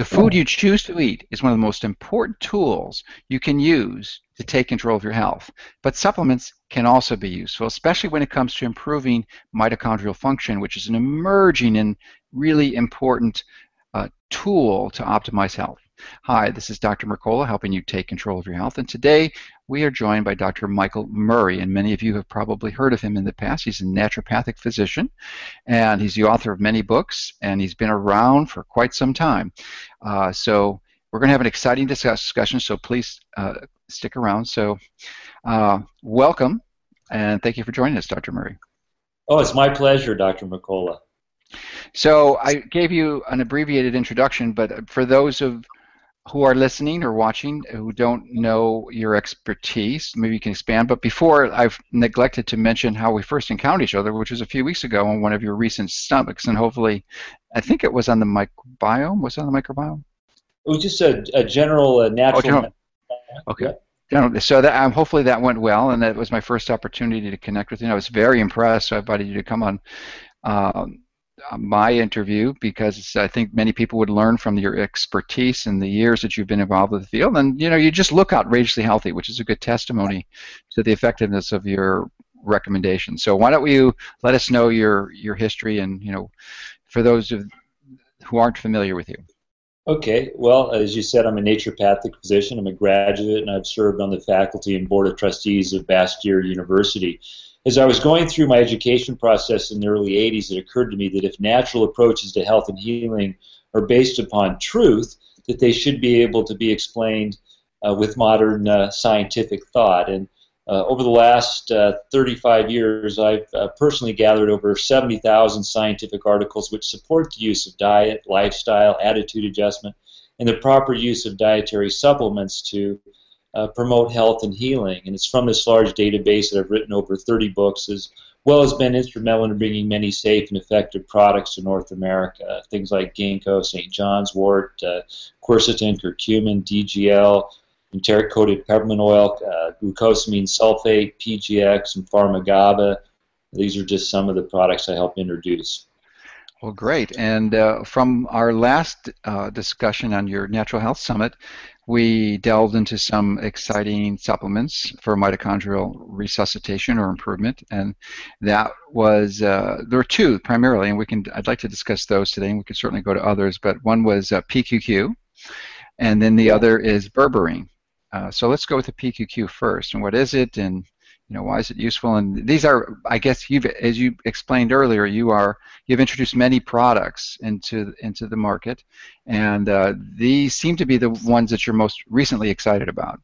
The food you choose to eat is one of the most important tools you can use to take control of your health. But supplements can also be useful, especially when it comes to improving mitochondrial function, which is an emerging and really important uh, tool to optimize health. Hi, this is Dr. Mercola helping you take control of your health. And today we are joined by Dr. Michael Murray. And many of you have probably heard of him in the past. He's a naturopathic physician and he's the author of many books and he's been around for quite some time. Uh, so we're going to have an exciting discussion, so please uh, stick around. So, uh, welcome and thank you for joining us, Dr. Murray. Oh, it's my pleasure, Dr. Mercola. So I gave you an abbreviated introduction, but for those of who are listening or watching who don't know your expertise, maybe you can expand. But before, I've neglected to mention how we first encountered each other, which was a few weeks ago on one of your recent stomachs, and hopefully, I think it was on the microbiome. Was it on the microbiome? It was just a, a general, uh, natural. Oh. Okay. Yeah. So that um, hopefully that went well, and that was my first opportunity to connect with you. And I was very impressed. So I invited you to come on um, Uh, my interview because I think many people would learn from your expertise and the years that you've been involved with the field. And you know, you just look outrageously healthy, which is a good testimony to the effectiveness of your recommendation. So why don't you let us know your your history and you know, for those of, who aren't familiar with you. Okay, well, as you said, I'm a naturopathic physician. I'm a graduate, and I've served on the faculty and board of trustees of Bastyr University as I was going through my education process in the early 80s, it occurred to me that if natural approaches to health and healing are based upon truth, that they should be able to be explained uh, with modern uh, scientific thought. And uh, over the last uh, 35 years, I've uh, personally gathered over 70,000 scientific articles which support the use of diet, lifestyle, attitude adjustment, and the proper use of dietary supplements to uh, promote health and healing. And it's from this large database that I've written over 30 books, as well as been instrumental in bringing many safe and effective products to North America. Things like ginkgo, St. John's wort, uh, quercetin, curcumin, DGL, enteric coated peppermint oil, uh, glucosamine sulfate, PGX, and PharmaGABA. These are just some of the products I help introduce. Well, great. And uh, from our last uh, discussion on your Natural Health Summit, we delved into some exciting supplements for mitochondrial resuscitation or improvement, and that was uh, there were two primarily, and we can I'd like to discuss those today, and we can certainly go to others. But one was uh, PQQ, and then the other is berberine. Uh, so let's go with the PQQ first, and what is it, and you know, why is it useful? And these are, I guess, you've, as you explained earlier, you are you've introduced many products into into the market, and uh, these seem to be the ones that you're most recently excited about.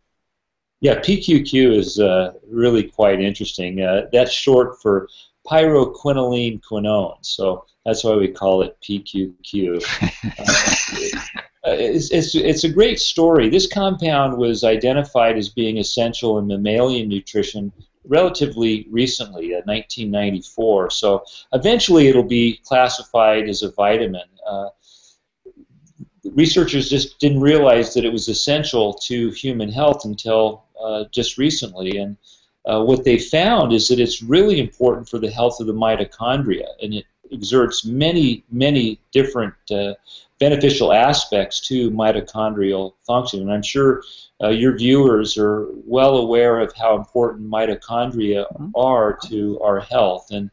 Yeah, PQQ is uh, really quite interesting. Uh, that's short for pyrroloquinoline quinone, so that's why we call it PQQ. Uh, it's, it's, it's a great story. This compound was identified as being essential in mammalian nutrition relatively recently, uh, 1994. So eventually it'll be classified as a vitamin. Uh, researchers just didn't realize that it was essential to human health until uh, just recently. And uh, what they found is that it's really important for the health of the mitochondria, and it exerts many, many different uh, beneficial aspects to mitochondrial function. And I'm sure uh, your viewers are well aware of how important mitochondria mm-hmm. are to our health. And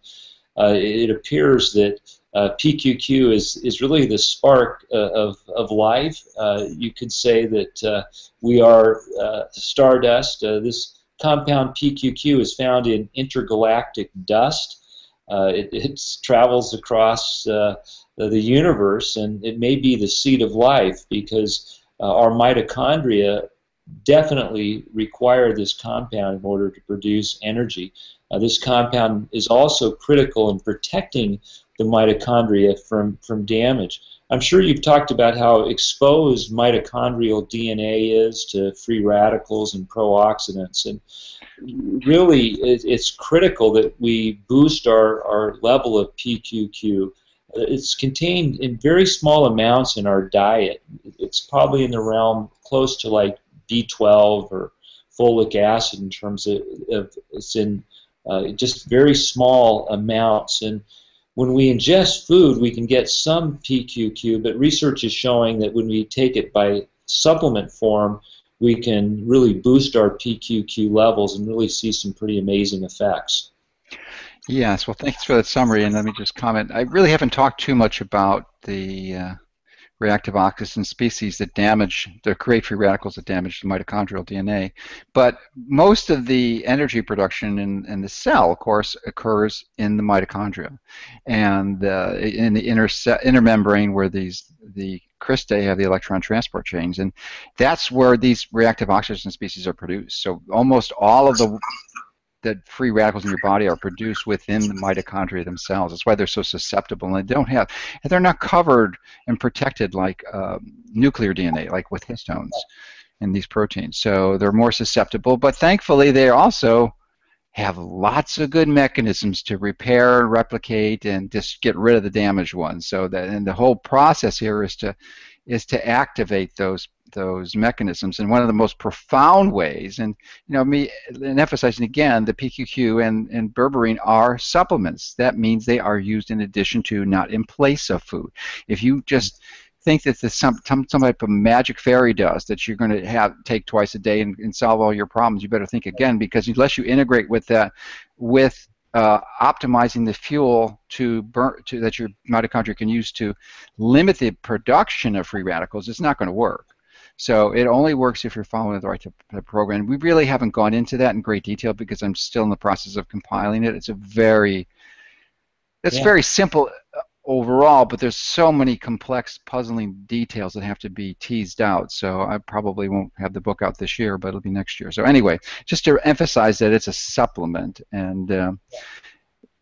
uh, it appears that uh, PQQ is, is really the spark uh, of, of life. Uh, you could say that uh, we are stardust. this compound PQQ is found in intergalactic dust. It, it travels across the universe, and it may be the seed of life because uh, our mitochondria definitely require this compound in order to produce energy. Uh, this compound is also critical in protecting the mitochondria from, from damage. I'm sure you've talked about how exposed mitochondrial DNA is to free radicals and pro-oxidants, and really it's critical that we boost our, our level of PQQ it's contained in very small amounts in our diet. It's probably in the realm close to like B12 or folic acid in terms of, of it's in uh, just very small amounts. And when we ingest food, we can get some PQQ, but research is showing that when we take it by supplement form, we can really boost our PQQ levels and really see some pretty amazing effects. Yes, well, thanks for that summary. And let me just comment. I really haven't talked too much about the uh, reactive oxygen species that damage, that create free radicals that damage the mitochondrial DNA. But most of the energy production in, in the cell, of course, occurs in the mitochondria, and uh, in the inner inner membrane where these the cristae have the electron transport chains, and that's where these reactive oxygen species are produced. So almost all of the that free radicals in your body are produced within the mitochondria themselves. That's why they're so susceptible, and they don't have, and they're not covered and protected like um, nuclear DNA, like with histones and these proteins. So they're more susceptible, but thankfully they also have lots of good mechanisms to repair, replicate, and just get rid of the damaged ones. So that, and the whole process here is to is to activate those those mechanisms. And one of the most profound ways, and you know, me and emphasizing again, the PQQ and, and berberine are supplements. That means they are used in addition to, not in place of food. If you just think that the some, some some type of magic fairy dust that you're going to have take twice a day and, and solve all your problems, you better think again because unless you integrate with that with uh, optimizing the fuel to burn to, that your mitochondria can use to limit the production of free radicals, it's not going to work. So it only works if you're following the right type of program. We really haven't gone into that in great detail because I'm still in the process of compiling it. It's a very it's yeah. very simple overall, but there's so many complex, puzzling details that have to be teased out. So I probably won't have the book out this year, but it'll be next year. So anyway, just to emphasize that it's a supplement, and uh,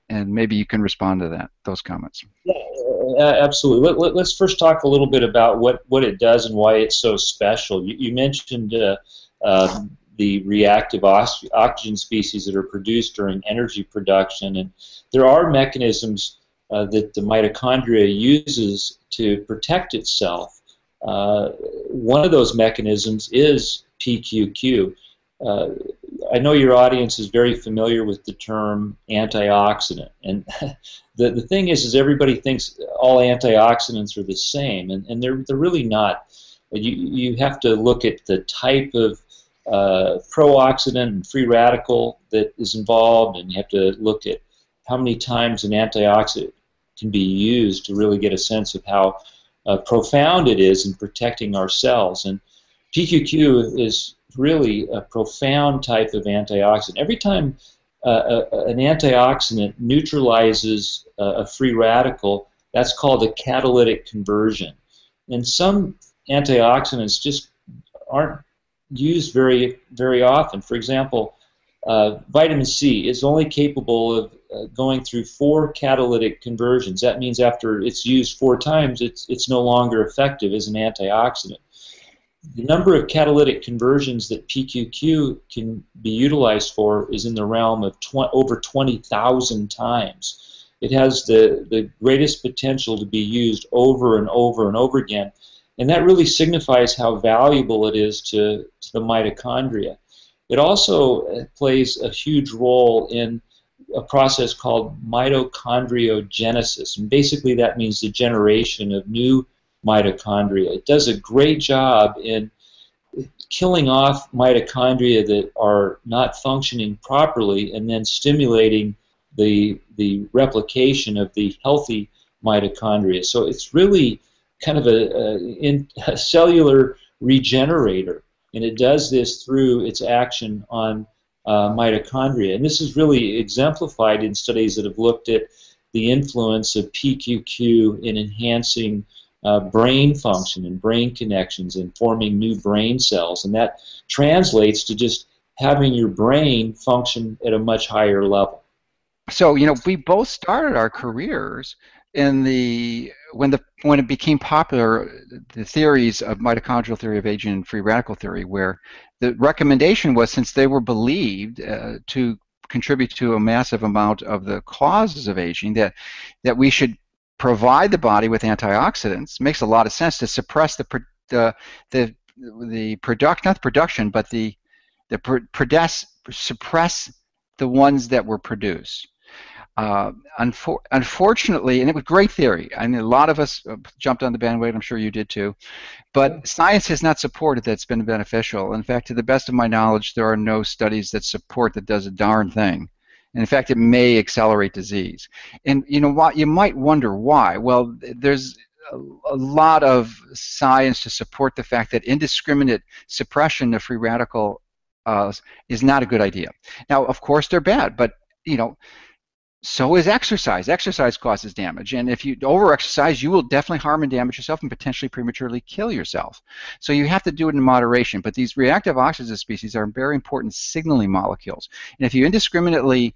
and maybe you can respond to that those comments. Yeah, absolutely. Let, us first talk a little bit about what, what it does and why it's so special. You, you mentioned uh, uh, the reactive oxygen species that are produced during energy production, and there are mechanisms uh, that the mitochondria uses to protect itself. Uh, one of those mechanisms is PQQ. Uh, I know your audience is very familiar with the term antioxidant, and the, the thing is, is everybody thinks all antioxidants are the same, and, and they're, they're really not. You, you have to look at the type of uh, pro-oxidant and free radical that is involved, and you have to look at how many times an antioxidant can be used to really get a sense of how uh, profound it is in protecting our cells. And PQQ is really a profound type of antioxidant. Every time uh, a, an antioxidant neutralizes a, a free radical, that's called a catalytic conversion. And some antioxidants just aren't used very very often. For example, uh, vitamin C is only capable of uh, going through four catalytic conversions. That means after it's used four times, it's it's no longer effective as an antioxidant the number of catalytic conversions that PQQ can be utilized for is in the realm of tw over 20,000 times. It has the, the greatest potential to be used over and over and over again. And that really signifies how valuable it is to, to the mitochondria. It also uh, plays a huge role in a process called mitochondriogenesis. And basically, that means the generation of new mitochondria. It does a great job in killing off mitochondria that are not functioning properly and then stimulating the, the replication of the healthy mitochondria. So it's really kind of a, a, in, a cellular regenerator, and it does this through its action on uh, mitochondria. And this is really exemplified in studies that have looked at the influence of PQQ in enhancing uh, brain function and brain connections and forming new brain cells. And that translates to just having your brain function at a much higher level. So, you know, we both started our careers in the when the when it became popular the theories of mitochondrial theory of aging and free radical theory where the recommendation was since they were believed uh, to contribute to a massive amount of the causes of aging that that we should provide the body with antioxidants It makes a lot of sense to suppress the the the, the product not the production but the the produce, suppress the ones that were produced. Uh, unfor unfortunately, and it was great theory. I mean, a lot of us uh, jumped on the bandwagon. I'm sure you did too. But science has not supported that it's been beneficial. In fact, to the best of my knowledge, there are no studies that support that does a darn thing. And in fact, it may accelerate disease. And you know what? You might wonder why. Well, there's a lot of science to support the fact that indiscriminate suppression of free radical uh, is not a good idea. Now, of course, they're bad, but you know, so is exercise. Exercise causes damage, and if you overexercise, you will definitely harm and damage yourself and potentially prematurely kill yourself. So you have to do it in moderation. But these reactive oxygen species are very important signaling molecules, and if you indiscriminately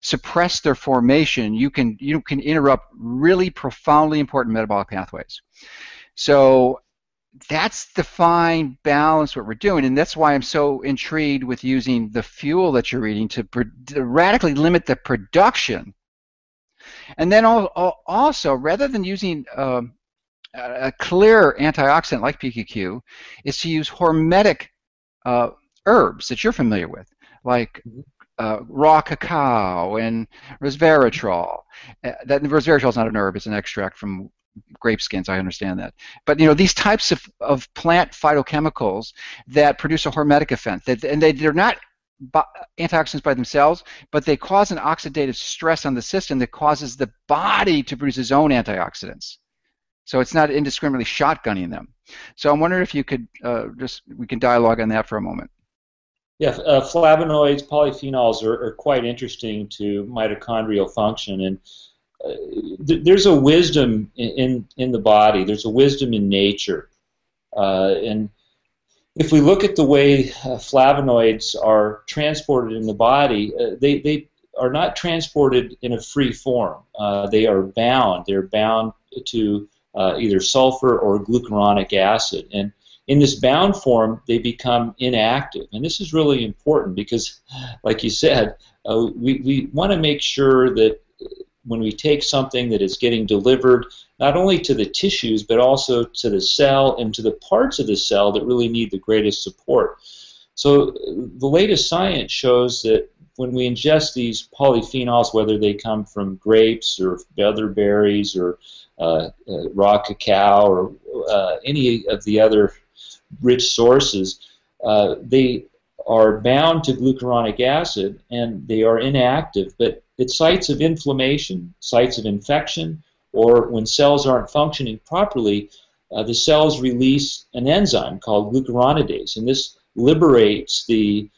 suppress their formation, you can you can interrupt really profoundly important metabolic pathways. So that's the fine balance what we're doing, and that's why I'm so intrigued with using the fuel that you're eating to, to radically limit the production. And then also, rather than using um, a clear antioxidant like PQQ, is to use hormetic uh, herbs that you're familiar with, like mm-hmm. uh, raw cacao and resveratrol. Uh, that resveratrol is not an herb; it's an extract from grape skins, I understand that. But you know, these types of, of plant phytochemicals that produce a hormetic effect, that, and they, they're not antioxidants by themselves, but they cause an oxidative stress on the system that causes the body to produce its own antioxidants. So it's not indiscriminately shotgunning them. So I'm wondering if you could uh, just we can dialogue on that for a moment. Yeah, uh, flavonoids, polyphenols are, are, quite interesting to mitochondrial function, and there's a wisdom in in the body. There's a wisdom in nature, uh, and if we look at the way uh, flavonoids are transported in the body, uh, they they are not transported in a free form. Uh, they are bound. They're bound to uh, either sulfur or glucuronic acid, and in this bound form, they become inactive. And this is really important because, like you said, uh, we, we want to make sure that when we take something that is getting delivered not only to the tissues but also to the cell and to the parts of the cell that really need the greatest support. So the latest science shows that when we ingest these polyphenols, whether they come from grapes or other berries or uh, uh, raw cacao or uh, any of the other rich sources, uh, they are bound to glucuronic acid and they are inactive. But at sites of inflammation, sites of infection, or when cells aren't functioning properly, uh, the cells release an enzyme called glucuronidase, and this liberates the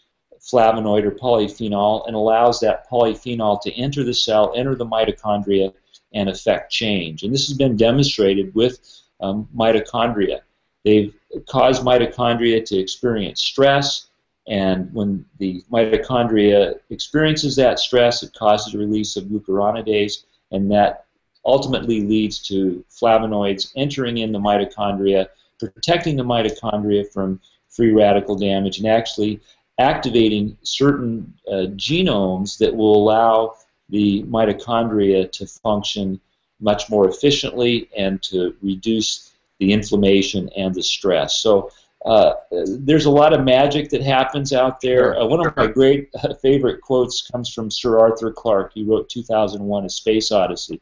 flavonoid or polyphenol and allows that polyphenol to enter the cell, enter the mitochondria, and affect change. And this has been demonstrated with um, mitochondria. They've caused mitochondria to experience stress, and when the mitochondria experiences that stress, it causes a release of glucuronidase, and that ultimately leads to flavonoids entering in the mitochondria, protecting the mitochondria from free radical damage, and actually activating certain uh, genomes that will allow the mitochondria to function much more efficiently and to reduce the inflammation and the stress. So uh, there's a lot of magic that happens out there. Uh, one of my great uh, favorite quotes comes from Sir Arthur Clarke. He wrote 2001: A Space Odyssey,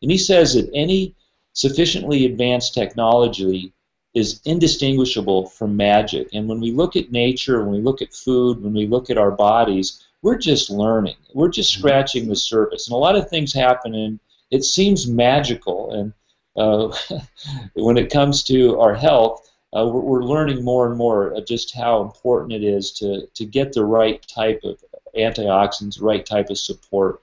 and he says that any sufficiently advanced technology is indistinguishable from magic. And when we look at nature, when we look at food, when we look at our bodies, we're just learning. We're just mm-hmm. scratching the surface, and a lot of things happen, and it seems magical. And uh, when it comes to our health uh, we're, we're, learning more and more just how important it is to, to get the right type of antioxidants, the right type of support.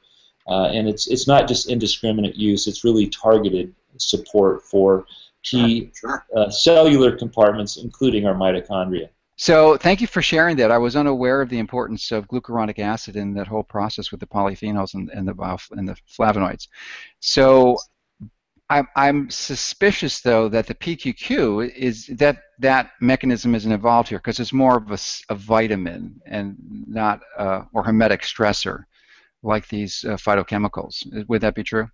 Uh, and it's, it's not just indiscriminate use, it's really targeted support for key uh, cellular compartments, including our mitochondria. So thank you for sharing that. I was unaware of the importance of glucuronic acid in that whole process with the polyphenols and, and the and the flavonoids. So I'm, I'm suspicious though that the PQQ is that that mechanism isn't involved here because it's more of a, a vitamin and not uh, or hormetic stressor like these uh, phytochemicals. Would that be true?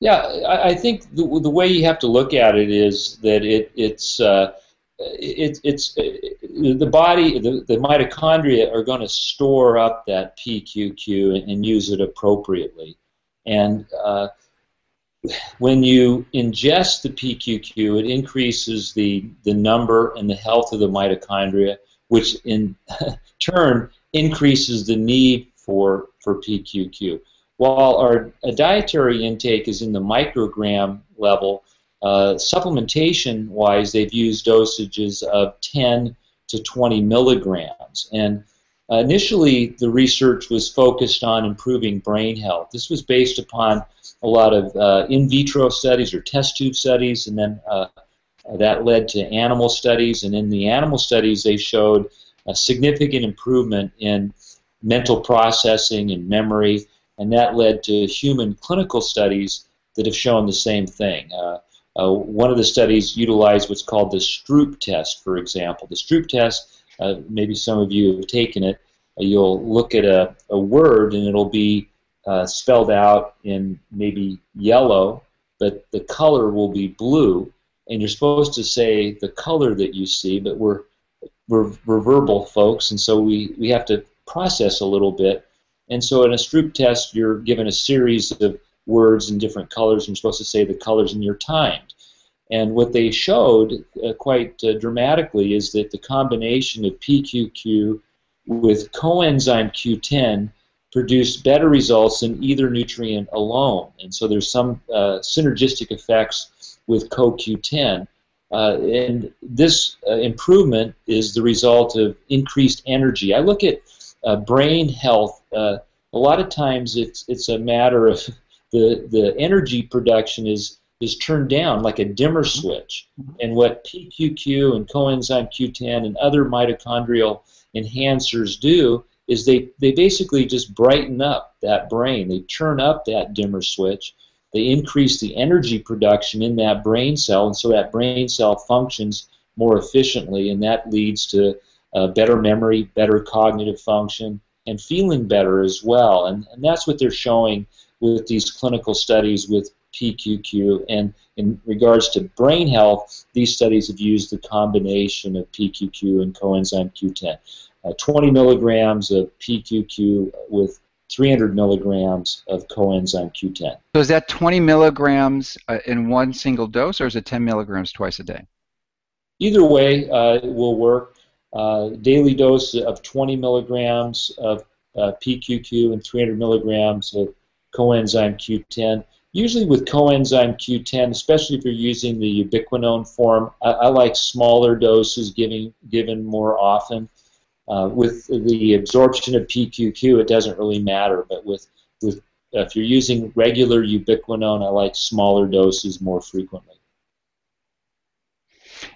Yeah, I, think the, the, way you have to look at it is that it, it's uh, it, it's it, the body, the, the mitochondria are going to store up that PQQ and, and use it appropriately. And uh, when you ingest the PQQ, it increases the, the number and the health of the mitochondria, which in turn increases the need for, for PQQ. While our dietary intake is in the microgram level, uh, supplementation wise, they've used dosages of 10 to 20 milligrams. And uh, initially, the research was focused on improving brain health. This was based upon a lot of uh, in vitro studies or test tube studies, and then uh, that led to animal studies. And in the animal studies, they showed a significant improvement in mental processing and memory, and that led to human clinical studies that have shown the same thing. Uh, uh, one of the studies utilized what's called the Stroop test, for example. The Stroop test, uh, maybe some of you have taken it, uh, you'll look at a, a word and it'll be uh, spelled out in maybe yellow, but the color will be blue, and you're supposed to say the color that you see, but we're, we're, we're verbal folks, and so we, we have to process a little bit. And so in a Stroop test, you're given a series of words in different colors, and you're supposed to say the colors, and you're timed. And what they showed uh, quite uh, dramatically is that the combination of PQQ with coenzyme Q10 produced better results than either nutrient alone. And so there's some uh, synergistic effects with CoQ10. Uh, and this uh, improvement is the result of increased energy. I look at uh, brain health. a lot of times it's, it's a matter of the, the energy production is, is turned down like a dimmer mm-hmm. switch. And what PQQ and coenzyme Q10 and other mitochondrial enhancers do is they, they basically just brighten up that brain. They turn up that dimmer switch. They increase the energy production in that brain cell, and so that brain cell functions more efficiently, and that leads to uh, better memory, better cognitive function, and feeling better as well. And, and that's what they're showing with these clinical studies with PQQ. And in regards to brain health, these studies have used the combination of PQQ and coenzyme Q10. Uh, 20 milligrams of PQQ with 300 milligrams of coenzyme Q10. So is that 20 milligrams uh, in one single dose, or is it 10 milligrams twice a day? Either way uh, will work. Uh, daily dose of 20 milligrams of uh, PQQ and 300 milligrams of coenzyme Q10. Usually with coenzyme Q10, especially if you're using the ubiquinone form, I, I like smaller doses giving, given more often. Uh, with the absorption of PQQ, it doesn't really matter, but with, with if you're using regular ubiquinone, I like smaller doses more frequently.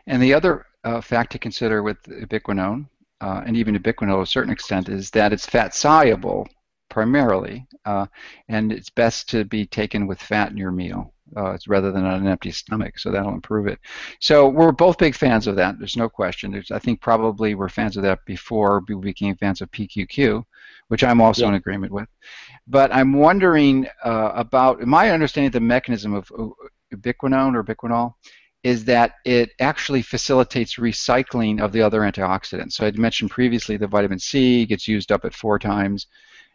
And the other uh, fact to consider with ubiquinone, uh, and even ubiquinol to a certain extent, is that it's fat soluble primarily, uh, and it's best to be taken with fat in your meal uh, rather than on an empty stomach, so that'll improve it. So we're both big fans of that. There's no question. There's, I think probably we're fans of that before we became fans of PQQ, which I'm also yeah. in agreement with. But I'm wondering uh, about my understanding of the mechanism of ubiquinone or ubiquinol is that it actually facilitates recycling of the other antioxidants. So I'd mentioned previously that vitamin C gets used up at four times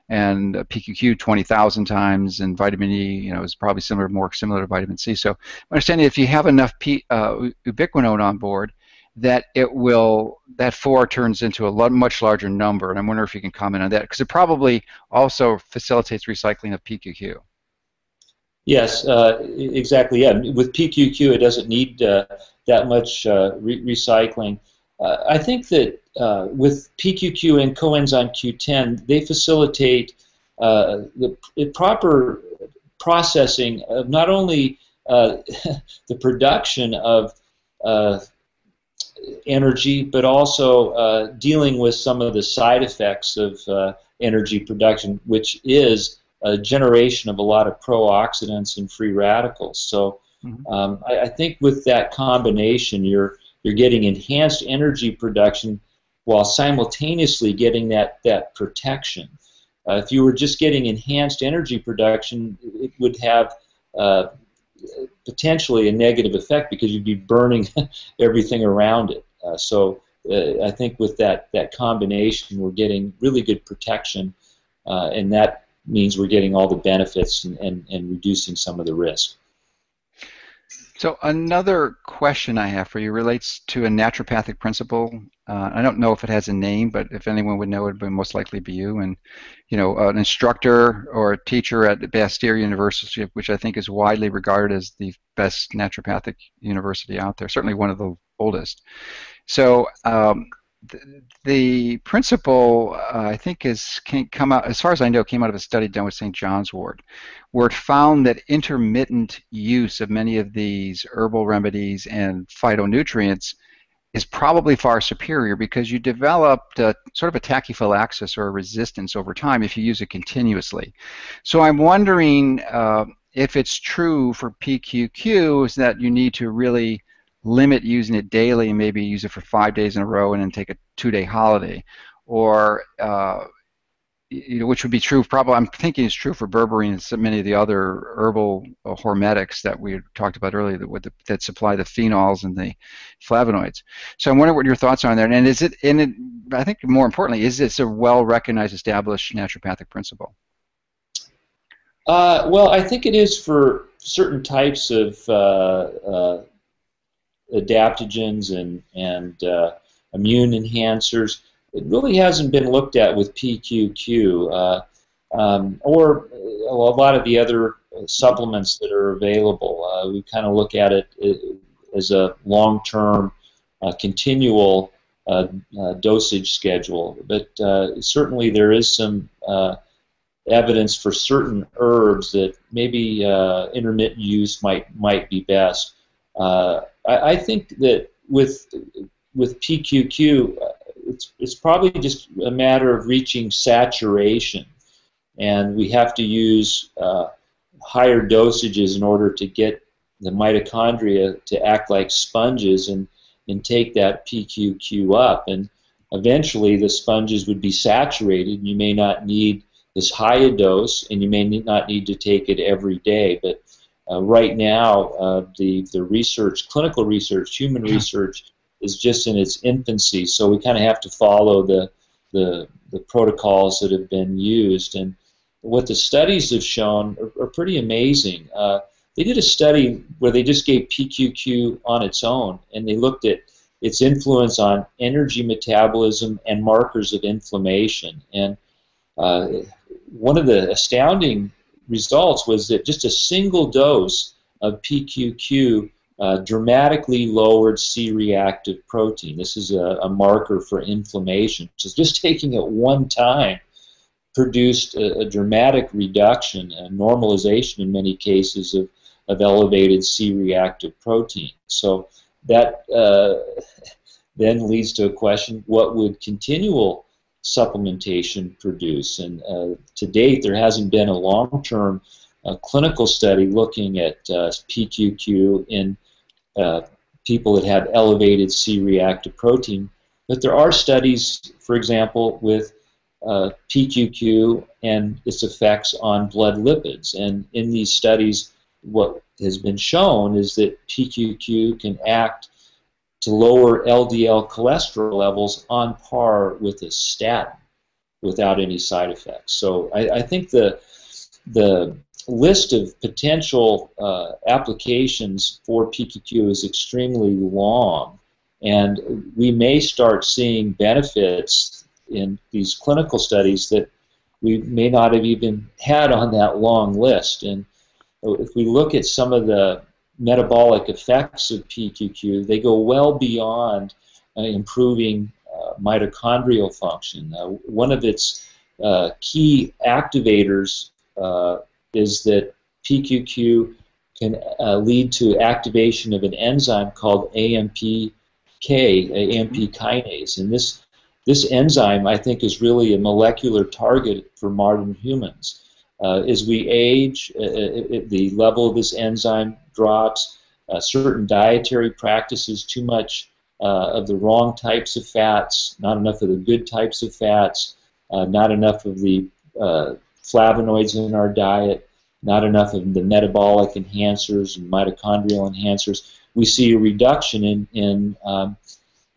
and PQQ 20,000 times, and vitamin E, you know, is probably similar, more similar to vitamin C. So, understanding, if you have enough P, uh, ubiquinone on board, that it will that four turns into a lot, much larger number, and I'm wondering if you can comment on that because it probably also facilitates recycling of PQQ. Yes, uh, exactly. Yeah, with PQQ, it doesn't need uh, that much uh, re recycling. Uh, I think that uh, with PQQ and coenzyme Q10, they facilitate uh, the proper processing of not only uh, the production of uh, energy, but also uh, dealing with some of the side effects of energy production, which is a generation of a lot of pro-oxidants and free radicals. So mm-hmm. um, I, I think with that combination, you're you're getting enhanced energy production while simultaneously getting that, that protection. Uh, if you were just getting enhanced energy production, it would have uh, potentially a negative effect because you'd be burning everything around it. Uh, so uh, I think with that, that combination, we're getting really good protection, uh, and that means we're getting all the benefits and, and, and reducing some of the risk. So another question I have for you relates to a naturopathic principle. Uh, I don't know if it has a name, but if anyone would know, it would most likely be you. And you know, an instructor or a teacher at Bastyr University, which I think is widely regarded as the best naturopathic university out there, certainly one of the oldest. So um, the, principle, uh, I think, is can come out as far as I know, came out of a study done with St. John's Wort, where it found that intermittent use of many of these herbal remedies and phytonutrients is probably far superior because you developed a, sort of a tachyphylaxis or a resistance over time if you use it continuously. So I'm wondering uh, if it's true for PQQ is that you need to really limit using it daily and maybe use it for five days in a row and then take a two-day holiday, or uh, you know, which would be true. Probably, I'm thinking it's true for berberine and so many of the other herbal uh, hormetics that we talked about earlier that, the, that supply the phenols and the flavonoids. So I'm wondering what your thoughts are on that. And is it, and it, I think more importantly, is this a well-recognized, established naturopathic principle? Uh, well, I think it is for certain types of uh, uh adaptogens and, and uh, immune enhancers. It really hasn't been looked at with PQQ uh, um, or a lot of the other supplements that are available. Uh, we kind of look at it uh, as a long-term, uh, continual uh, dosage schedule. But certainly there is some evidence for certain herbs that maybe intermittent use might might be best. I, I, think that with with PQQ, uh, it's it's probably just a matter of reaching saturation, and we have to use uh, higher dosages in order to get the mitochondria to act like sponges and and take that PQQ up, and eventually the sponges would be saturated. And you may not need as high a dose, and you may not need to take it every day, but uh, right now, uh, the, the research, clinical research, human research, is just in its infancy, so we kind of have to follow the, the, the protocols that have been used. And what the studies have shown are, are pretty amazing. Uh, they did a study where they just gave PQQ on its own, and they looked at its influence on energy metabolism and markers of inflammation. And uh, one of the astounding results was that just a single dose of PQQ uh, dramatically lowered C-reactive protein. This is a, a, marker for inflammation. So just taking it one time produced a, a dramatic reduction, and normalization in many cases of, of elevated C-reactive protein. So that uh, then leads to a question, what would continual supplementation produce. And uh, to date, there hasn't been a long-term uh, clinical study looking at uh, PQQ in uh, people that have elevated C-reactive protein. But there are studies, for example, with uh, PQQ and its effects on blood lipids. And in these studies, what has been shown is that PQQ can act to lower LDL cholesterol levels on par with a statin without any side effects. So I, I think the the list of potential uh, applications for PQQ is extremely long, and we may start seeing benefits in these clinical studies that we may not have even had on that long list. And if we look at some of the metabolic effects of PQQ, they go well beyond uh, improving uh, mitochondrial function. Uh, one of its uh, key activators uh, is that PQQ can uh, lead to activation of an enzyme called AMPK, AMP kinase, and this this enzyme, I think, is really a molecular target for modern humans. Uh, as we age, uh, uh, the level of this enzyme drops. certain dietary practices, too much of the wrong types of fats, not enough of the good types of fats, not enough of the flavonoids in our diet, not enough of the metabolic enhancers and mitochondrial enhancers. We see a reduction in, in um,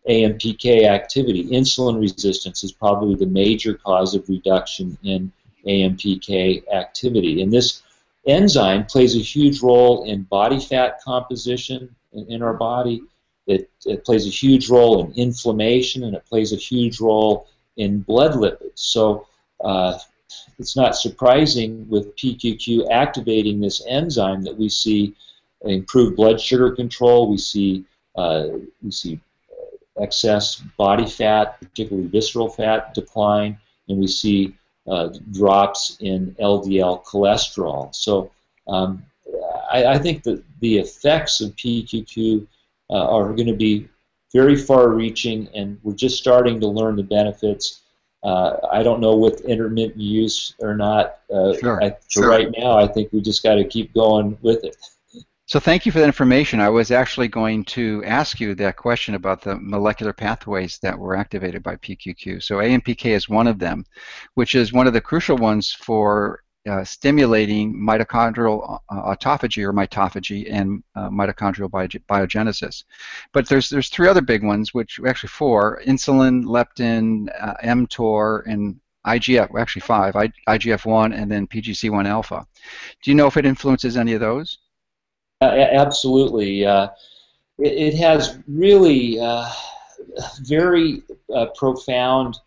AMPK activity. Insulin resistance is probably the major cause of reduction in AMPK activity. And this enzyme plays a huge role in body fat composition in, in our body. It, it, plays a huge role in inflammation and it plays a huge role in blood lipids. So uh, it's not surprising with PQQ activating this enzyme that we see improved blood sugar control. We see uh, we see excess body fat, particularly visceral fat, decline, and we see uh, drops in LDL cholesterol. So um, I, I, think that the effects of PQQ uh, are going to be very far-reaching, and we're just starting to learn the benefits. Uh, I don't know with intermittent use or not. Uh, sure. I, sure. right now, I think we just got to keep going with it. So thank you for that information. I was actually going to ask you that question about the molecular pathways that were activated by PQQ. So AMPK is one of them, which is one of the crucial ones for uh, stimulating mitochondrial uh, autophagy or mitophagy and uh, mitochondrial biogenesis. But there's there's three other big ones, which actually four: insulin, leptin, uh, mTOR, and IGF. Actually five: IGF-1 and then PGC-1 alpha. Do you know if it influences any of those? Uh, absolutely. Uh, it, it, has really uh, very uh, profound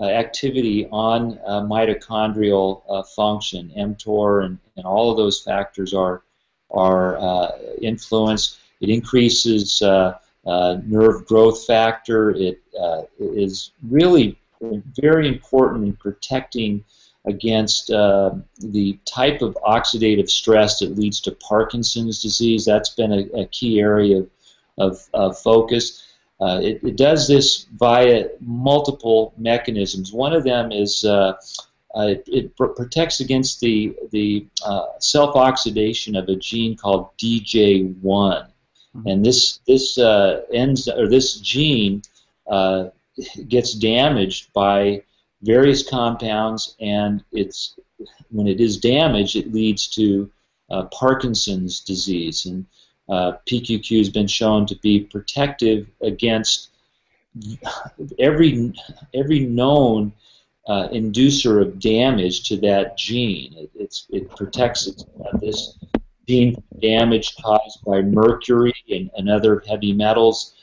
uh, activity on uh, mitochondrial function. mTOR and, and all of those factors are are influenced. It increases nerve growth factor. It is really very important in protecting against uh, the type of oxidative stress that leads to Parkinson's disease. That's been a, a key area of, of, of focus. Uh, it, it, does this via multiple mechanisms. One of them is uh, uh it, it pr protects against the, the uh, self-oxidation of a gene called DJ1. Mm-hmm. And this, this, uh, ends, or this gene gets damaged by various compounds, and it's when it is damaged, it leads to uh, Parkinson's disease. And uh, PQQ has been shown to be protective against every every known uh, inducer of damage to that gene. It, it protects uh, this gene damage caused by mercury and, and other heavy metals.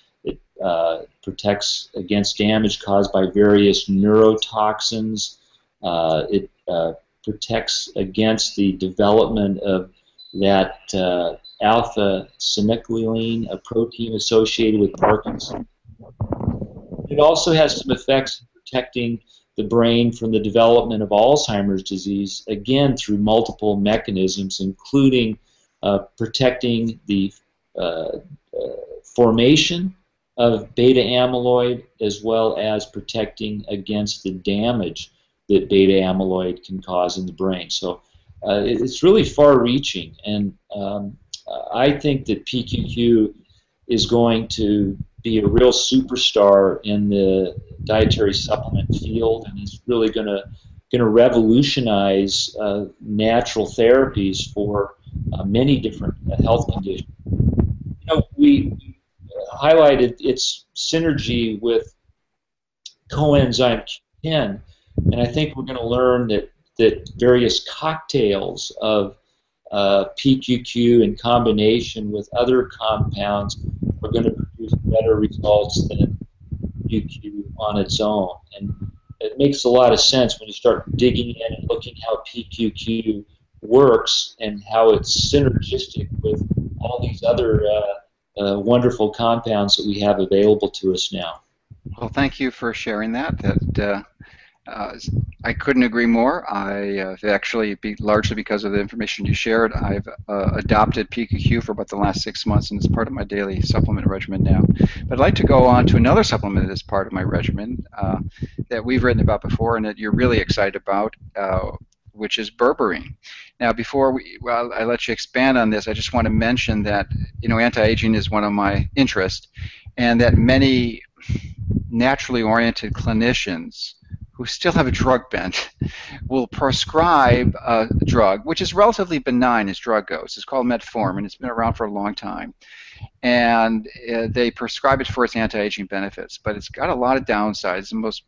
Uh, protects against damage caused by various neurotoxins. Uh, it uh, protects against the development of that uh, alpha synuclein, a protein associated with Parkinson's. It also has some effects in protecting the brain from the development of Alzheimer's disease, again through multiple mechanisms, including uh, protecting the uh, uh, formation of beta amyloid as well as protecting against the damage that beta amyloid can cause in the brain. So uh, it's really far reaching, and um, I think that PQQ is going to be a real superstar in the dietary supplement field and is really going to going to revolutionize uh, natural therapies for uh, many different health conditions. You know, we highlighted its synergy with coenzyme Q10, and I think we're going to learn that, that various cocktails of uh, PQQ in combination with other compounds are going to produce better results than PQQ on its own. And it makes a lot of sense when you start digging in and looking how PQQ works and how it's synergistic with all these other uh, uh, wonderful compounds that we have available to us now. Well, thank you for sharing that. That uh, uh, I couldn't agree more. I uh, actually, be, largely because of the information you shared, I've uh, adopted PQQ for about the last six months, and it's part of my daily supplement regimen now. But I'd like to go on to another supplement that is part of my regimen uh, that we've written about before and that you're really excited about, uh, which is berberine. Now, before we, well, I let you expand on this, I just want to mention that you know anti-aging is one of my interests, and that many naturally oriented clinicians who still have a drug bent will prescribe a drug which is relatively benign as drug goes. It's called metformin. It's been around for a long time. and uh, they prescribe it for its anti-aging benefits, but it's got a lot of downsides. The most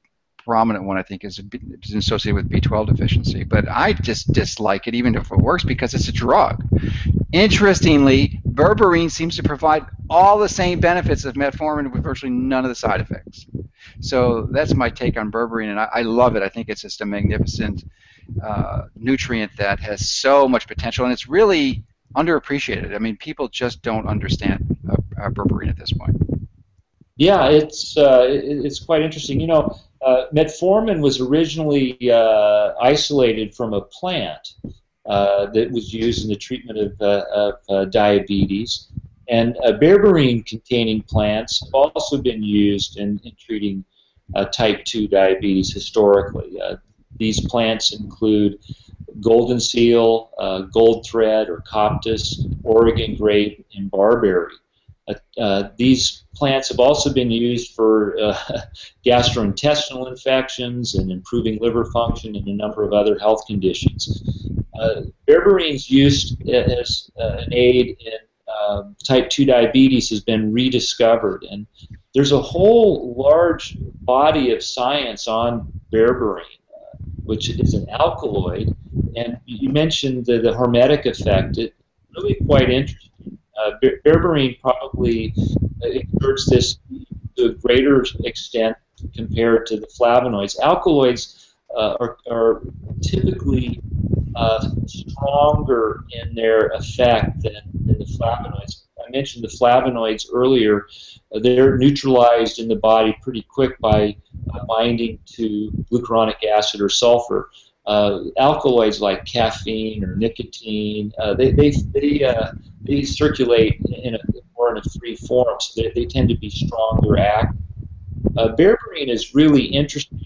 prominent one, I think, is, associated with B12 deficiency. But I just dislike it, even if it works, because it's a drug. Interestingly, berberine seems to provide all the same benefits of metformin with virtually none of the side effects. So that's my take on berberine, and I, I love it. I think it's just a magnificent uh, nutrient that has so much potential, and it's really underappreciated. I mean, people just don't understand uh, uh, berberine at this point. Yeah, it's uh, it's quite interesting. You know, uh, metformin was originally uh, isolated from a plant uh, that was used in the treatment of, uh, of diabetes, and berberine-containing plants have also been used in, in treating type 2 diabetes historically. these plants include golden seal, gold thread or coptis, Oregon grape, and barberry. Uh, uh, these plants have also been used for uh, gastrointestinal infections and improving liver function and a number of other health conditions. Uh, berberine's use as uh, an aid in um, type 2 diabetes has been rediscovered, and there's a whole large body of science on berberine, which is an alkaloid. And you mentioned the, the hormetic effect. It's really quite interesting uh, berberine probably this to a greater extent compared to the flavonoids. Alkaloids uh, are, are, typically uh, stronger in their effect than, than, the flavonoids. I mentioned the flavonoids earlier. Uh, they're neutralized in the body pretty quick by binding to glucuronic acid or sulfur. Uh, alkaloids like caffeine or nicotine, uh, they, they, they uh, they circulate in a more in a free form, so they, they tend to be stronger active. Uh, berberine is really interesting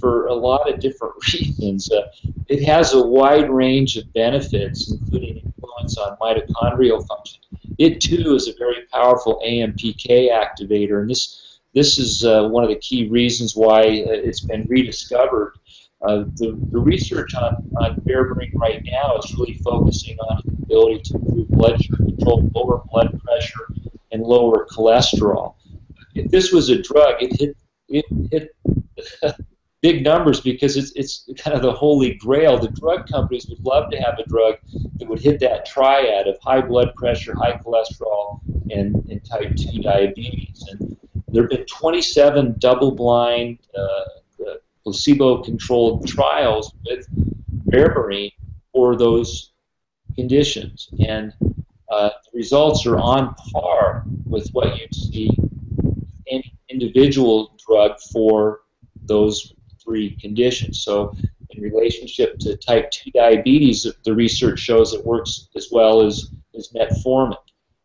for a lot of different reasons. Uh, it has a wide range of benefits, including influence on mitochondrial function. It too is a very powerful AMPK activator, and this this is uh, one of the key reasons why uh, it's been rediscovered uh, the, the research on, on berberine right now is really focusing on ability to improve blood sugar control, lower blood pressure, and lower cholesterol. If this was a drug, it hit it hit big numbers because it's it's kind of the holy grail. The drug companies would love to have a drug that would hit that triad of high blood pressure, high cholesterol, and, and type 2 diabetes. And there have been 27 double-blind uh, placebo-controlled trials with berberine for those conditions, and uh, the results are on par with what you'd see any individual drug for those three conditions. So, in relationship to type 2 diabetes, the research shows it works as well as, as metformin.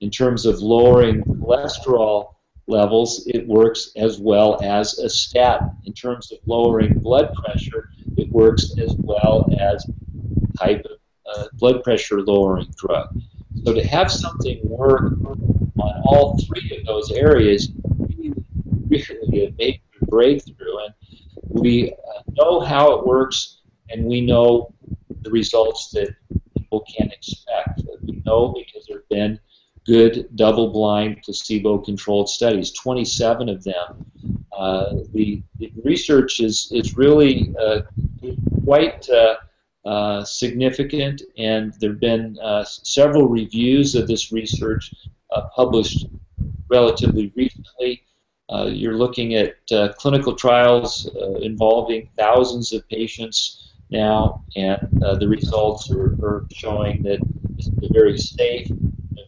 In terms of lowering cholesterol levels, it works as well as a statin. In terms of lowering blood pressure, it works as well as type of uh, blood pressure lowering drug. So to have something work on all three of those areas really, really a major breakthrough. And we uh, know how it works, and we know the results that people can expect. We know because there have been good double-blind placebo-controlled studies, 27 of them. Uh, the, the, research is, is really uh, quite uh, uh significant, and there have been uh, several reviews of this research uh, published relatively recently. you're looking at clinical trials involving thousands of patients now, and the results are, are showing that it's a very safe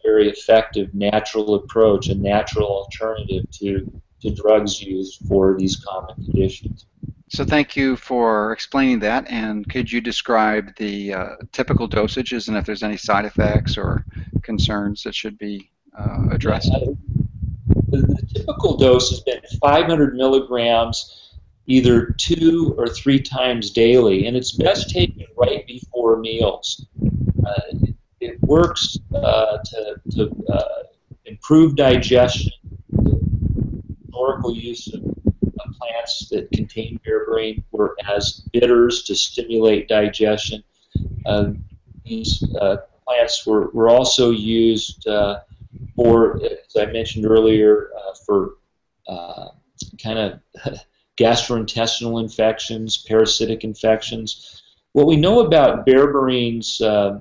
very effective natural approach, a natural alternative to, to drugs used for these common conditions. So thank you for explaining that. And could you describe the uh, typical dosages and if there's any side effects or concerns that should be uh, addressed? Uh, the, the, typical dose has been 500 milligrams either two or three times daily, and it's best taken right before meals. Uh, it works uh, to, to uh, improve digestion. Historical use of plants that contain berberine were as bitters to stimulate digestion. Uh, these uh, plants were, were also used uh, for, as I mentioned earlier, uh, for uh, kind of gastrointestinal infections, parasitic infections. What we know about berberine's uh,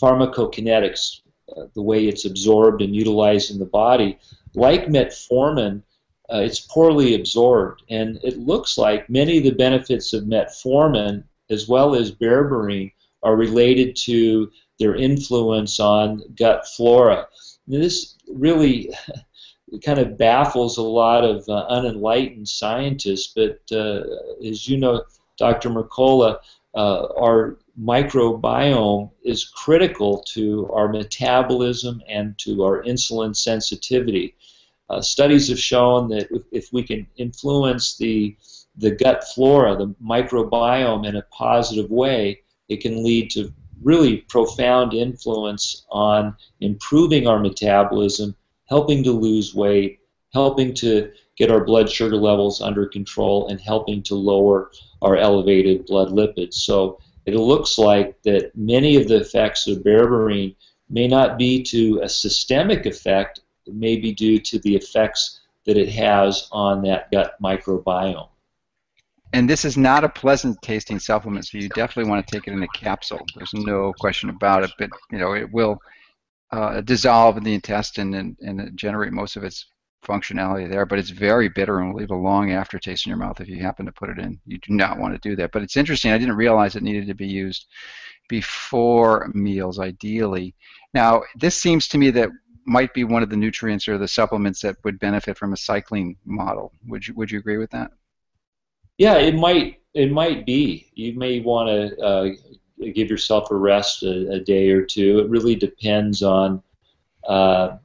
pharmacokinetics, the way it's absorbed and utilized in the body, like metformin, uh, it's poorly absorbed. And it looks like many of the benefits of metformin, as well as berberine, are related to their influence on gut flora. And this really kind of baffles a lot of uh, unenlightened scientists, but uh, as you know, Dr. Mercola, uh, our microbiome is critical to our metabolism and to our insulin sensitivity. Uh, studies have shown that if, if, we can influence the, the gut flora, the microbiome, in a positive way, it can lead to really profound influence on improving our metabolism, helping to lose weight, helping to get our blood sugar levels under control, and helping to lower our elevated blood lipids. So it looks like that many of the effects of berberine may not be to a systemic effect, it may be due to the effects that it has on that gut microbiome. And this is not a pleasant tasting supplement, so you definitely want to take it in a capsule. There's no question about it, but you know it will uh, dissolve in the intestine and, and generate most of its functionality there, but it's very bitter and will leave a long aftertaste in your mouth if you happen to put it in. You do not want to do that. But it's interesting, I didn't realize it needed to be used before meals, ideally. Now, this seems to me that might be one of the nutrients or the supplements that would benefit from a cycling model. Would you, would you agree with that? Yeah, it might it might be. You may want to uh, give yourself a rest a, a, day or two. It really depends on uh,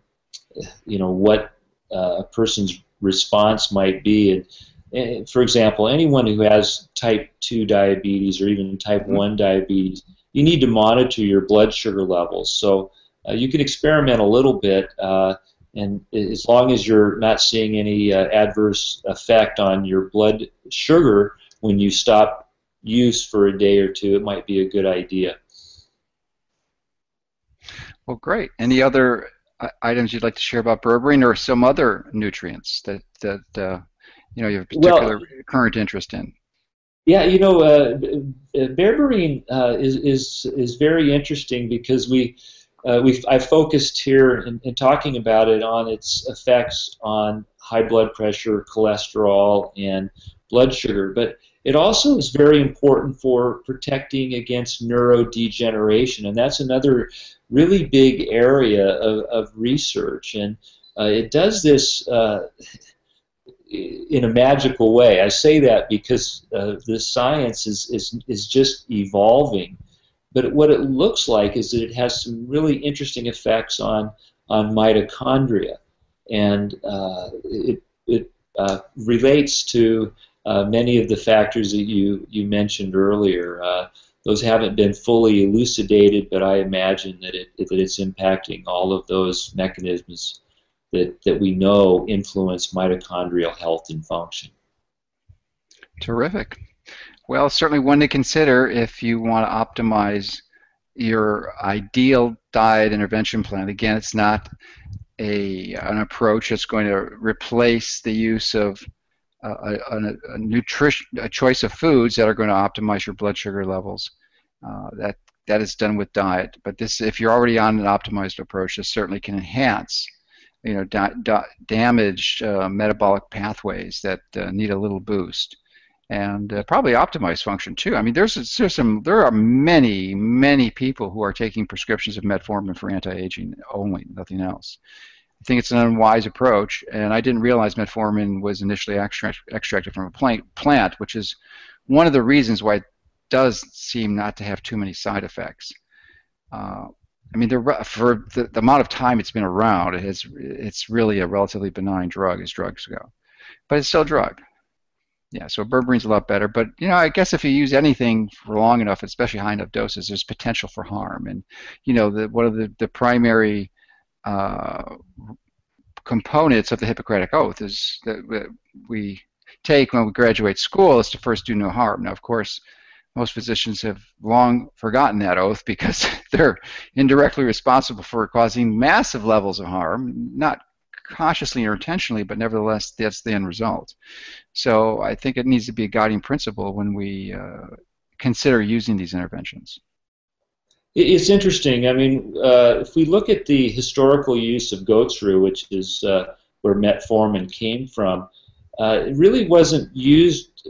you know what uh, a person's response might be. And, and, for example, anyone who has type 2 diabetes or even type mm-hmm. 1 diabetes, you need to monitor your blood sugar levels. So uh, you can experiment a little bit, uh, and as long as you're not seeing any uh, adverse effect on your blood sugar when you stop use for a day or two, it might be a good idea. Well, great. Any other items you'd like to share about berberine or some other nutrients that that uh, you know you have a particular well, current interest in? Yeah, you know, uh, berberine uh, is is is very interesting because we. Uh, we I focused here in, in talking about it on its effects on high blood pressure, cholesterol, and blood sugar. But it also is very important for protecting against neurodegeneration, and that's another really big area of, of research, and uh, it does this uh, in a magical way. I say that because uh, the science is, is, is just evolving. But what it looks like is that it has some really interesting effects on, on mitochondria. And uh, it, it uh, relates to uh, many of the factors that you, you mentioned earlier those haven't been fully elucidated, but I imagine that it that it's impacting all of those mechanisms that, that we know influence mitochondrial health and function. Terrific. Well, certainly one to consider if you want to optimize your ideal diet intervention plan. Again, it's not a an approach that's going to replace the use of a, a, a, nutrition, a choice of foods that are going to optimize your blood sugar levels. Uh, that that is done with diet. But this, if you're already on an optimized approach, this certainly can enhance, you know, da da damaged uh, metabolic pathways that uh, need a little boost, and uh, probably optimize function too. I mean, there's there's some there are many many people who are taking prescriptions of metformin for anti-aging only, nothing else. I think it's an unwise approach, and I didn't realize metformin was initially extract, extracted from a plant, plant, which is one of the reasons why it does seem not to have too many side effects. Uh, I mean, for the, the, amount of time it's been around, it has, it's really a relatively benign drug as drugs go, but it's still a drug. Yeah, so berberine's a lot better, but you know, I guess if you use anything for long enough, especially high enough doses, there's potential for harm. And you know, the, one of the, the primary uh, components of the Hippocratic Oath is that we take when we graduate school is to first do no harm. Now, of course, most physicians have long forgotten that oath because they're indirectly responsible for causing massive levels of harm, not consciously or intentionally, but nevertheless, that's the end result. So I think it needs to be a guiding principle when we uh, consider using these interventions. It's interesting. I mean, uh, if we look at the historical use of goat's rue, which is uh, where metformin came from, uh, it really wasn't used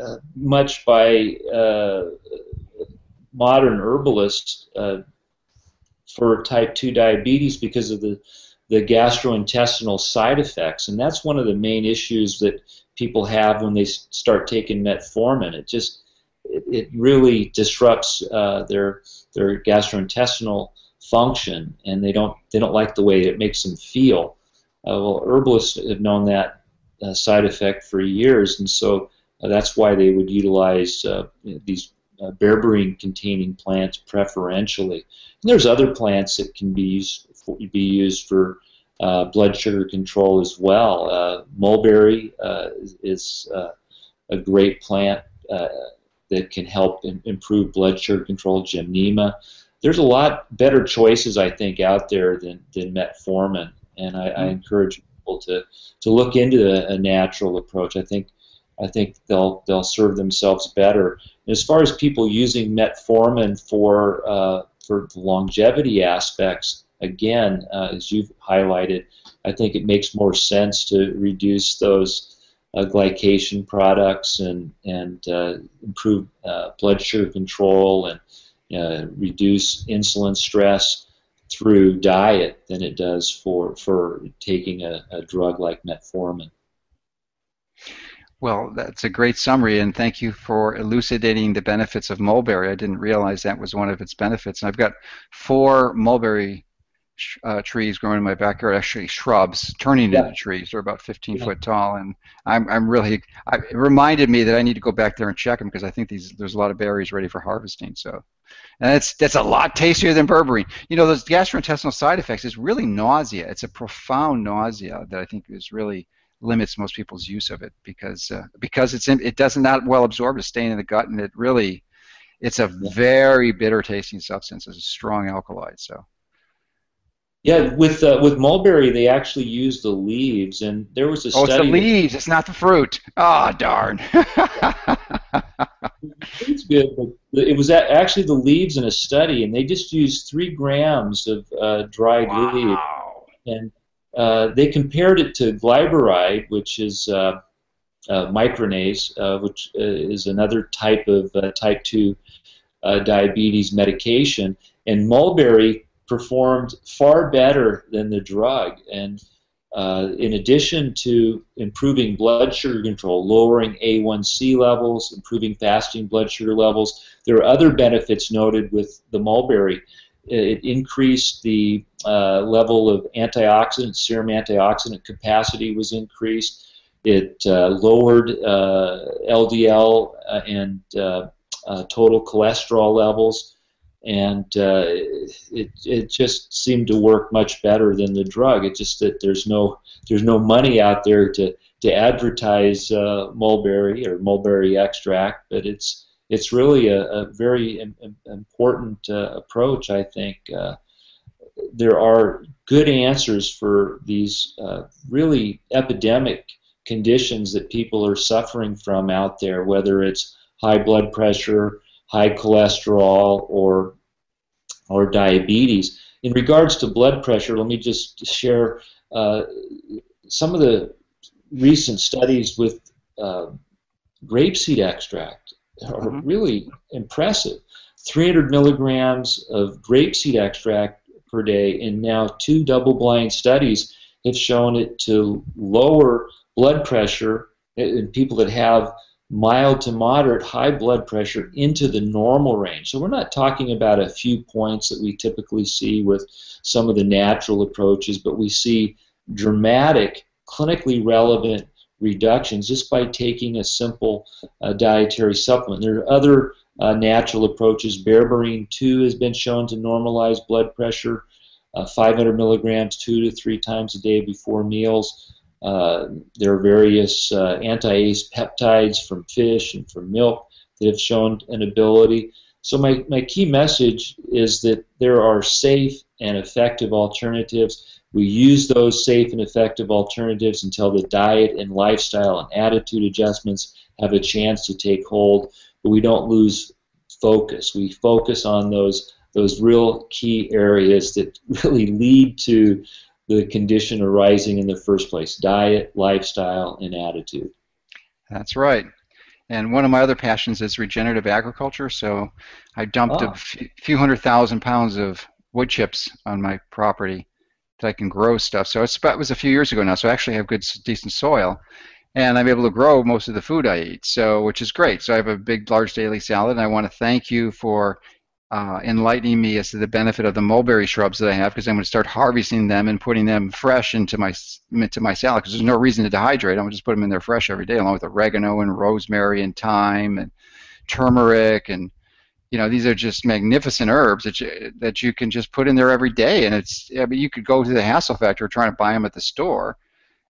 uh, much by uh, modern herbalists for type 2 diabetes because of the, the gastrointestinal side effects. And that's one of the main issues that people have when they start taking metformin. It just it, it really disrupts uh, their their gastrointestinal function, and they don't they don't like the way it makes them feel. Uh, well, herbalists have known that uh, side effect for years, and so uh, that's why they would utilize uh, these uh, berberine containing plants preferentially. And there's other plants that can be used for, be used for uh, blood sugar control as well. Uh, mulberry uh, is, a great plant that can help improve blood sugar control. Gymnema. There's a lot better choices, I think, out there than, than metformin, and I, I mm-hmm. encourage people to, to look into a, a natural approach. I think I think they'll they'll serve themselves better. As far as people using metformin for uh, for the longevity aspects, again, uh, as you've highlighted, I think it makes more sense to reduce those uh, glycation products and and uh, improve uh, blood sugar control and uh, reduce insulin stress through diet than it does for for taking a, a drug like metformin. Well, that's a great summary, and thank you for elucidating the benefits of mulberry. I didn't realize that was one of its benefits. And I've got four mulberry uh, trees growing in my backyard, actually shrubs turning yeah. into trees. They're about 15 yeah. foot tall, and I'm, I'm really. I, it reminded me that I need to go back there and check them because I think these there's a lot of berries ready for harvesting. So, and that's that's a lot tastier than berberine. You know, those gastrointestinal side effects is really nausea. It's a profound nausea that I think is really limits most people's use of it because uh, because it's in, it does not well absorb, it's staying in the gut, and it really it's a very bitter tasting substance. It's a strong alkaloid. So. Yeah, with uh, with mulberry, they actually use the leaves, and there was a study. Oh, it's the leaves. It's not the fruit. Oh, darn. it's good, but it was actually the leaves in a study, and they just used three grams of uh, dried wow. leaf, and uh, they compared it to glyburide, which is uh, uh, micronase, uh, which uh, is another type of type 2 diabetes medication, and mulberry performed far better than the drug. And in addition to improving blood sugar control, lowering A1C levels, improving fasting blood sugar levels, there are other benefits noted with the mulberry it increased the uh, level of antioxidant, serum antioxidant capacity was increased. It uh, lowered uh, LDL uh, and uh, uh, total cholesterol levels, and it, it just seemed to work much better than the drug. It's just that there's no there's no money out there to to advertise mulberry or mulberry extract, but it's it's really a, a very Im important uh, approach, I think. Uh, there are good answers for these uh, really epidemic conditions that people are suffering from out there, whether it's high blood pressure, high cholesterol, or or diabetes. In regards to blood pressure, let me just share uh, some of the recent studies with uh, grapeseed extract are mm-hmm. really impressive. 300 milligrams of grapeseed extract per day, and now two double-blind studies have shown it to lower blood pressure in people that have mild to moderate high blood pressure into the normal range. So we're not talking about a few points that we typically see with some of the natural approaches, but we see dramatic, clinically relevant reductions just by taking a simple uh, dietary supplement. There are other uh, natural approaches. Berberine 2 has been shown to normalize blood pressure, uh, 500 milligrams two to three times a day before meals. Uh, there are various uh, anti-ACE peptides from fish and from milk that have shown an ability. So my, my key message is that there are safe and effective alternatives. We use those safe and effective alternatives until the diet and lifestyle and attitude adjustments have a chance to take hold, but we don't lose focus. We focus on those those real key areas that really lead to the condition arising in the first place diet, lifestyle, and attitude. That's right. And one of my other passions is regenerative agriculture. So I dumped oh. a ah. few hundred thousand pounds of wood chips on my property that I can grow stuff. So it's about, it was a few years ago now. So I actually have good, decent soil, and I'm able to grow most of the food I eat. So which is great. So I have a big, large daily salad, and I want to thank you for uh, enlightening me as to the benefit of the mulberry shrubs that I have because I'm going to start harvesting them and putting them fresh into my into my salad because there's no reason to dehydrate. I'm going to just put them in there fresh every day along with oregano and rosemary and thyme and turmeric and you know these are just magnificent herbs that you, that you can just put in there every day and it's I mean you could go to the Hassel factor trying to buy them at the store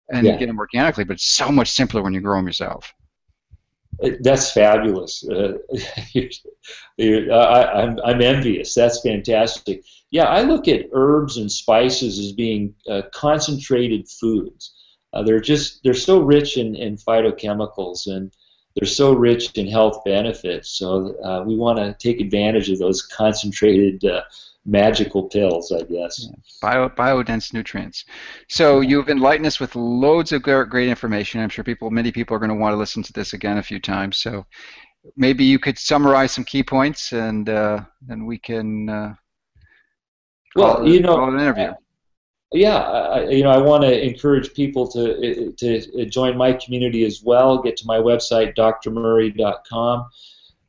and yeah. get them organically but it's so much simpler when you grow them yourself. That's fabulous. Uh, I, am I'm, I'm envious. That's fantastic. Yeah, I look at herbs and spices as being uh, concentrated foods. Uh, they're just they're so rich in, in phytochemicals and they're so rich in health benefits. So uh, we want to take advantage of those concentrated uh, magical pills, I guess. Yeah. Bio, biodense nutrients. So you've enlightened us with loads of great information. I'm sure people, many people are going to want to listen to this again a few times. So maybe you could summarize some key points, and uh, then we can. Uh, well, you know, an interview. Yeah, I, you know, I want to encourage people to to join my community as well. Get to my website, drmurray.com.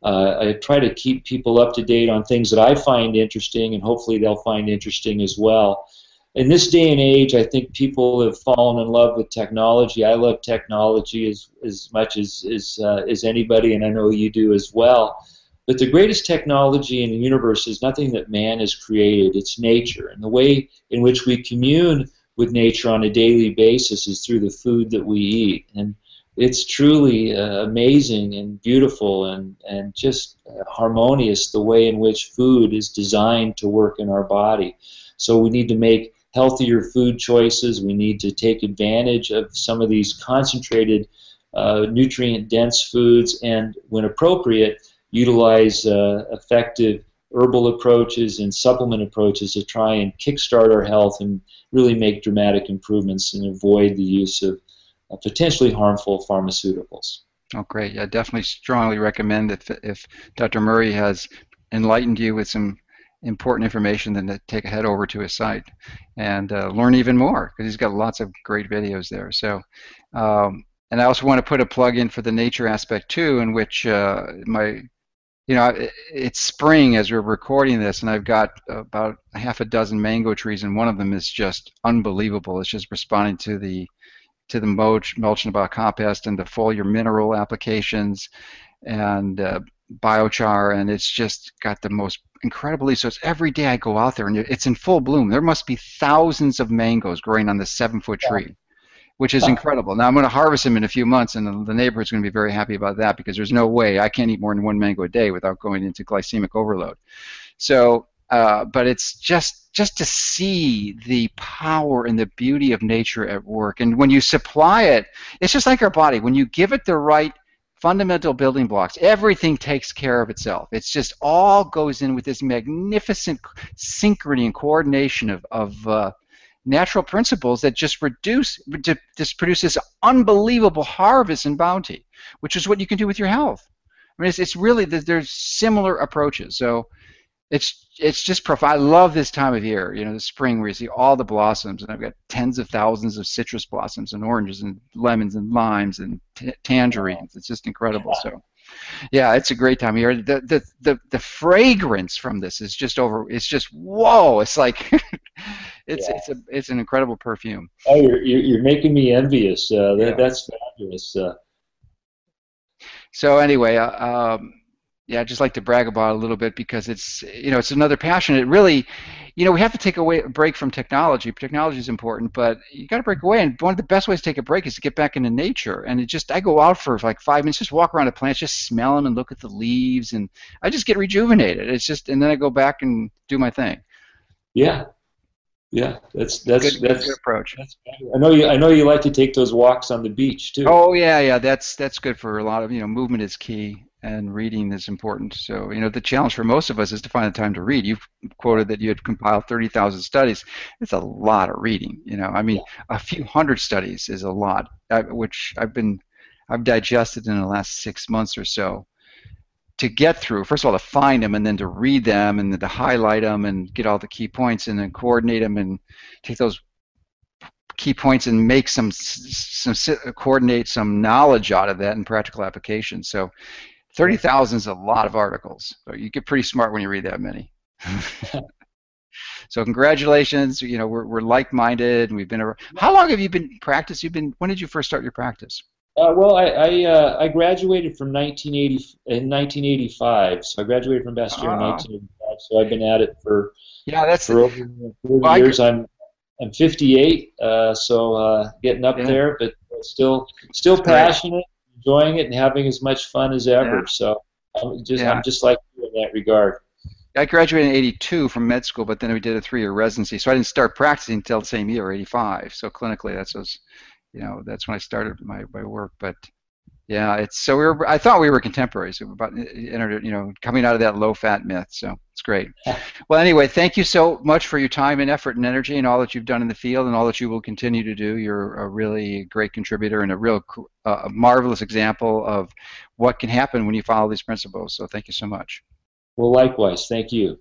Uh, I try to keep people up to date on things that I find interesting, and hopefully they'll find interesting as well. In this day and age, I think people have fallen in love with technology. I love technology as, as much as, as, uh, as anybody, and I know you do as well. But the greatest technology in the universe is nothing that man has created, it's nature. And the way in which we commune with nature on a daily basis is through the food that we eat. And it's truly uh, amazing and beautiful and, and just uh, harmonious the way in which food is designed to work in our body. So we need to make healthier food choices. We need to take advantage of some of these concentrated uh, nutrient dense foods and, when appropriate, utilize uh, effective herbal approaches and supplement approaches to try and kickstart our health and really make dramatic improvements and avoid the use of potentially harmful pharmaceuticals. Oh, great. Yeah, definitely strongly recommend if, if Dr. Murray has enlightened you with some important information, then to take a head over to his site and uh, learn even more because he's got lots of great videos there. So, um, and I also want to put a plug in for the nature aspect too, in which uh, my, you know, it's spring as we're recording this, and I've got about half a dozen mango trees, and one of them is just unbelievable. It's just responding to the to the mulch, mulch and biocompost and the foliar mineral applications and uh, biochar, and it's just got the most incredible leaves. So it's every day I go out there and it's in full bloom. There must be thousands of mangoes growing on this seven-foot tree, which is incredible. Now I'm going to harvest them in a few months, and the, the neighborhood's going to be very happy about that because there's no way I can't eat more than one mango a day without going into glycemic overload. So, uh, but it's just just to see the power and the beauty of nature at work. And when you supply it, it's just like our body. When you give it the right fundamental building blocks, everything takes care of itself. It's just all goes in with this magnificent synchrony and coordination of, of uh, natural principles that just reduce, just produce this unbelievable harvest and bounty, which is what you can do with your health. I mean, it's, it's really, there's similar approaches. So it's it's just prof- I love this time of year, you know, the spring where you see all the blossoms, and I've got tens of thousands of citrus blossoms and oranges and lemons and limes and t- tangerines. It's just incredible. So, yeah, it's a great time of year. The the the, the fragrance from this is just over. It's just whoa! It's like it's yeah. it's a it's an incredible perfume. Oh, you're you're making me envious. Uh, that, yeah. That's fabulous. Uh, so anyway, uh, um, yeah, I'd just like to brag about it a little bit because it's you know it's another passion. It really, you know, we have to take away a break from technology. Technology is important, but you got to break away. And one of the best ways to take a break is to get back into nature. And it just I go out for like five minutes, just walk around the plants, just smell them and look at the leaves, and I just get rejuvenated. It's just and then I go back and do my thing. Yeah, yeah, that's that's good, that's good approach. That's I know you I know you like to take those walks on the beach too. Oh yeah, yeah, that's that's good for a lot of you know movement is key and reading is important. So, you know, the challenge for most of us is to find the time to read. You've quoted that you had compiled 30,000 studies. It's a lot of reading. You know, I mean, a few hundred studies is a lot, uh, which I've been, I've digested in the last six months or so. To get through, first of all, to find them and then to read them and then to highlight them and get all the key points and then coordinate them and take those key points and make some, some coordinate some knowledge out of that in practical application. So Thirty thousand is a lot of articles. So you get pretty smart when you read that many. so congratulations. You know we're, we're like-minded, and we've been. Around. How long have you been practice? You've been. When did you first start your practice? Uh, well, I I, uh, I, graduated from 1980 in 1985. So I graduated from Bastyr in 1985. So I've been at it for yeah, that's for over 40 well, years. I'm I'm 58, uh, so uh, getting up yeah. there, but still still passionate enjoying it and having as much fun as ever. Yeah. So I'm just yeah. I'm just like you in that regard. I graduated in '82 from med school, but then we did a three-year residency, so I didn't start practicing until the same year, '85. So clinically, that's was, you know, that's when I started my, my work. But yeah, it's so we were. I thought we were contemporaries. About you know coming out of that low-fat myth. So it's great. well, anyway, thank you so much for your time and effort and energy and all that you've done in the field and all that you will continue to do. You're a really great contributor and a real uh, marvelous example of what can happen when you follow these principles. So thank you so much. Well, likewise. Thank you.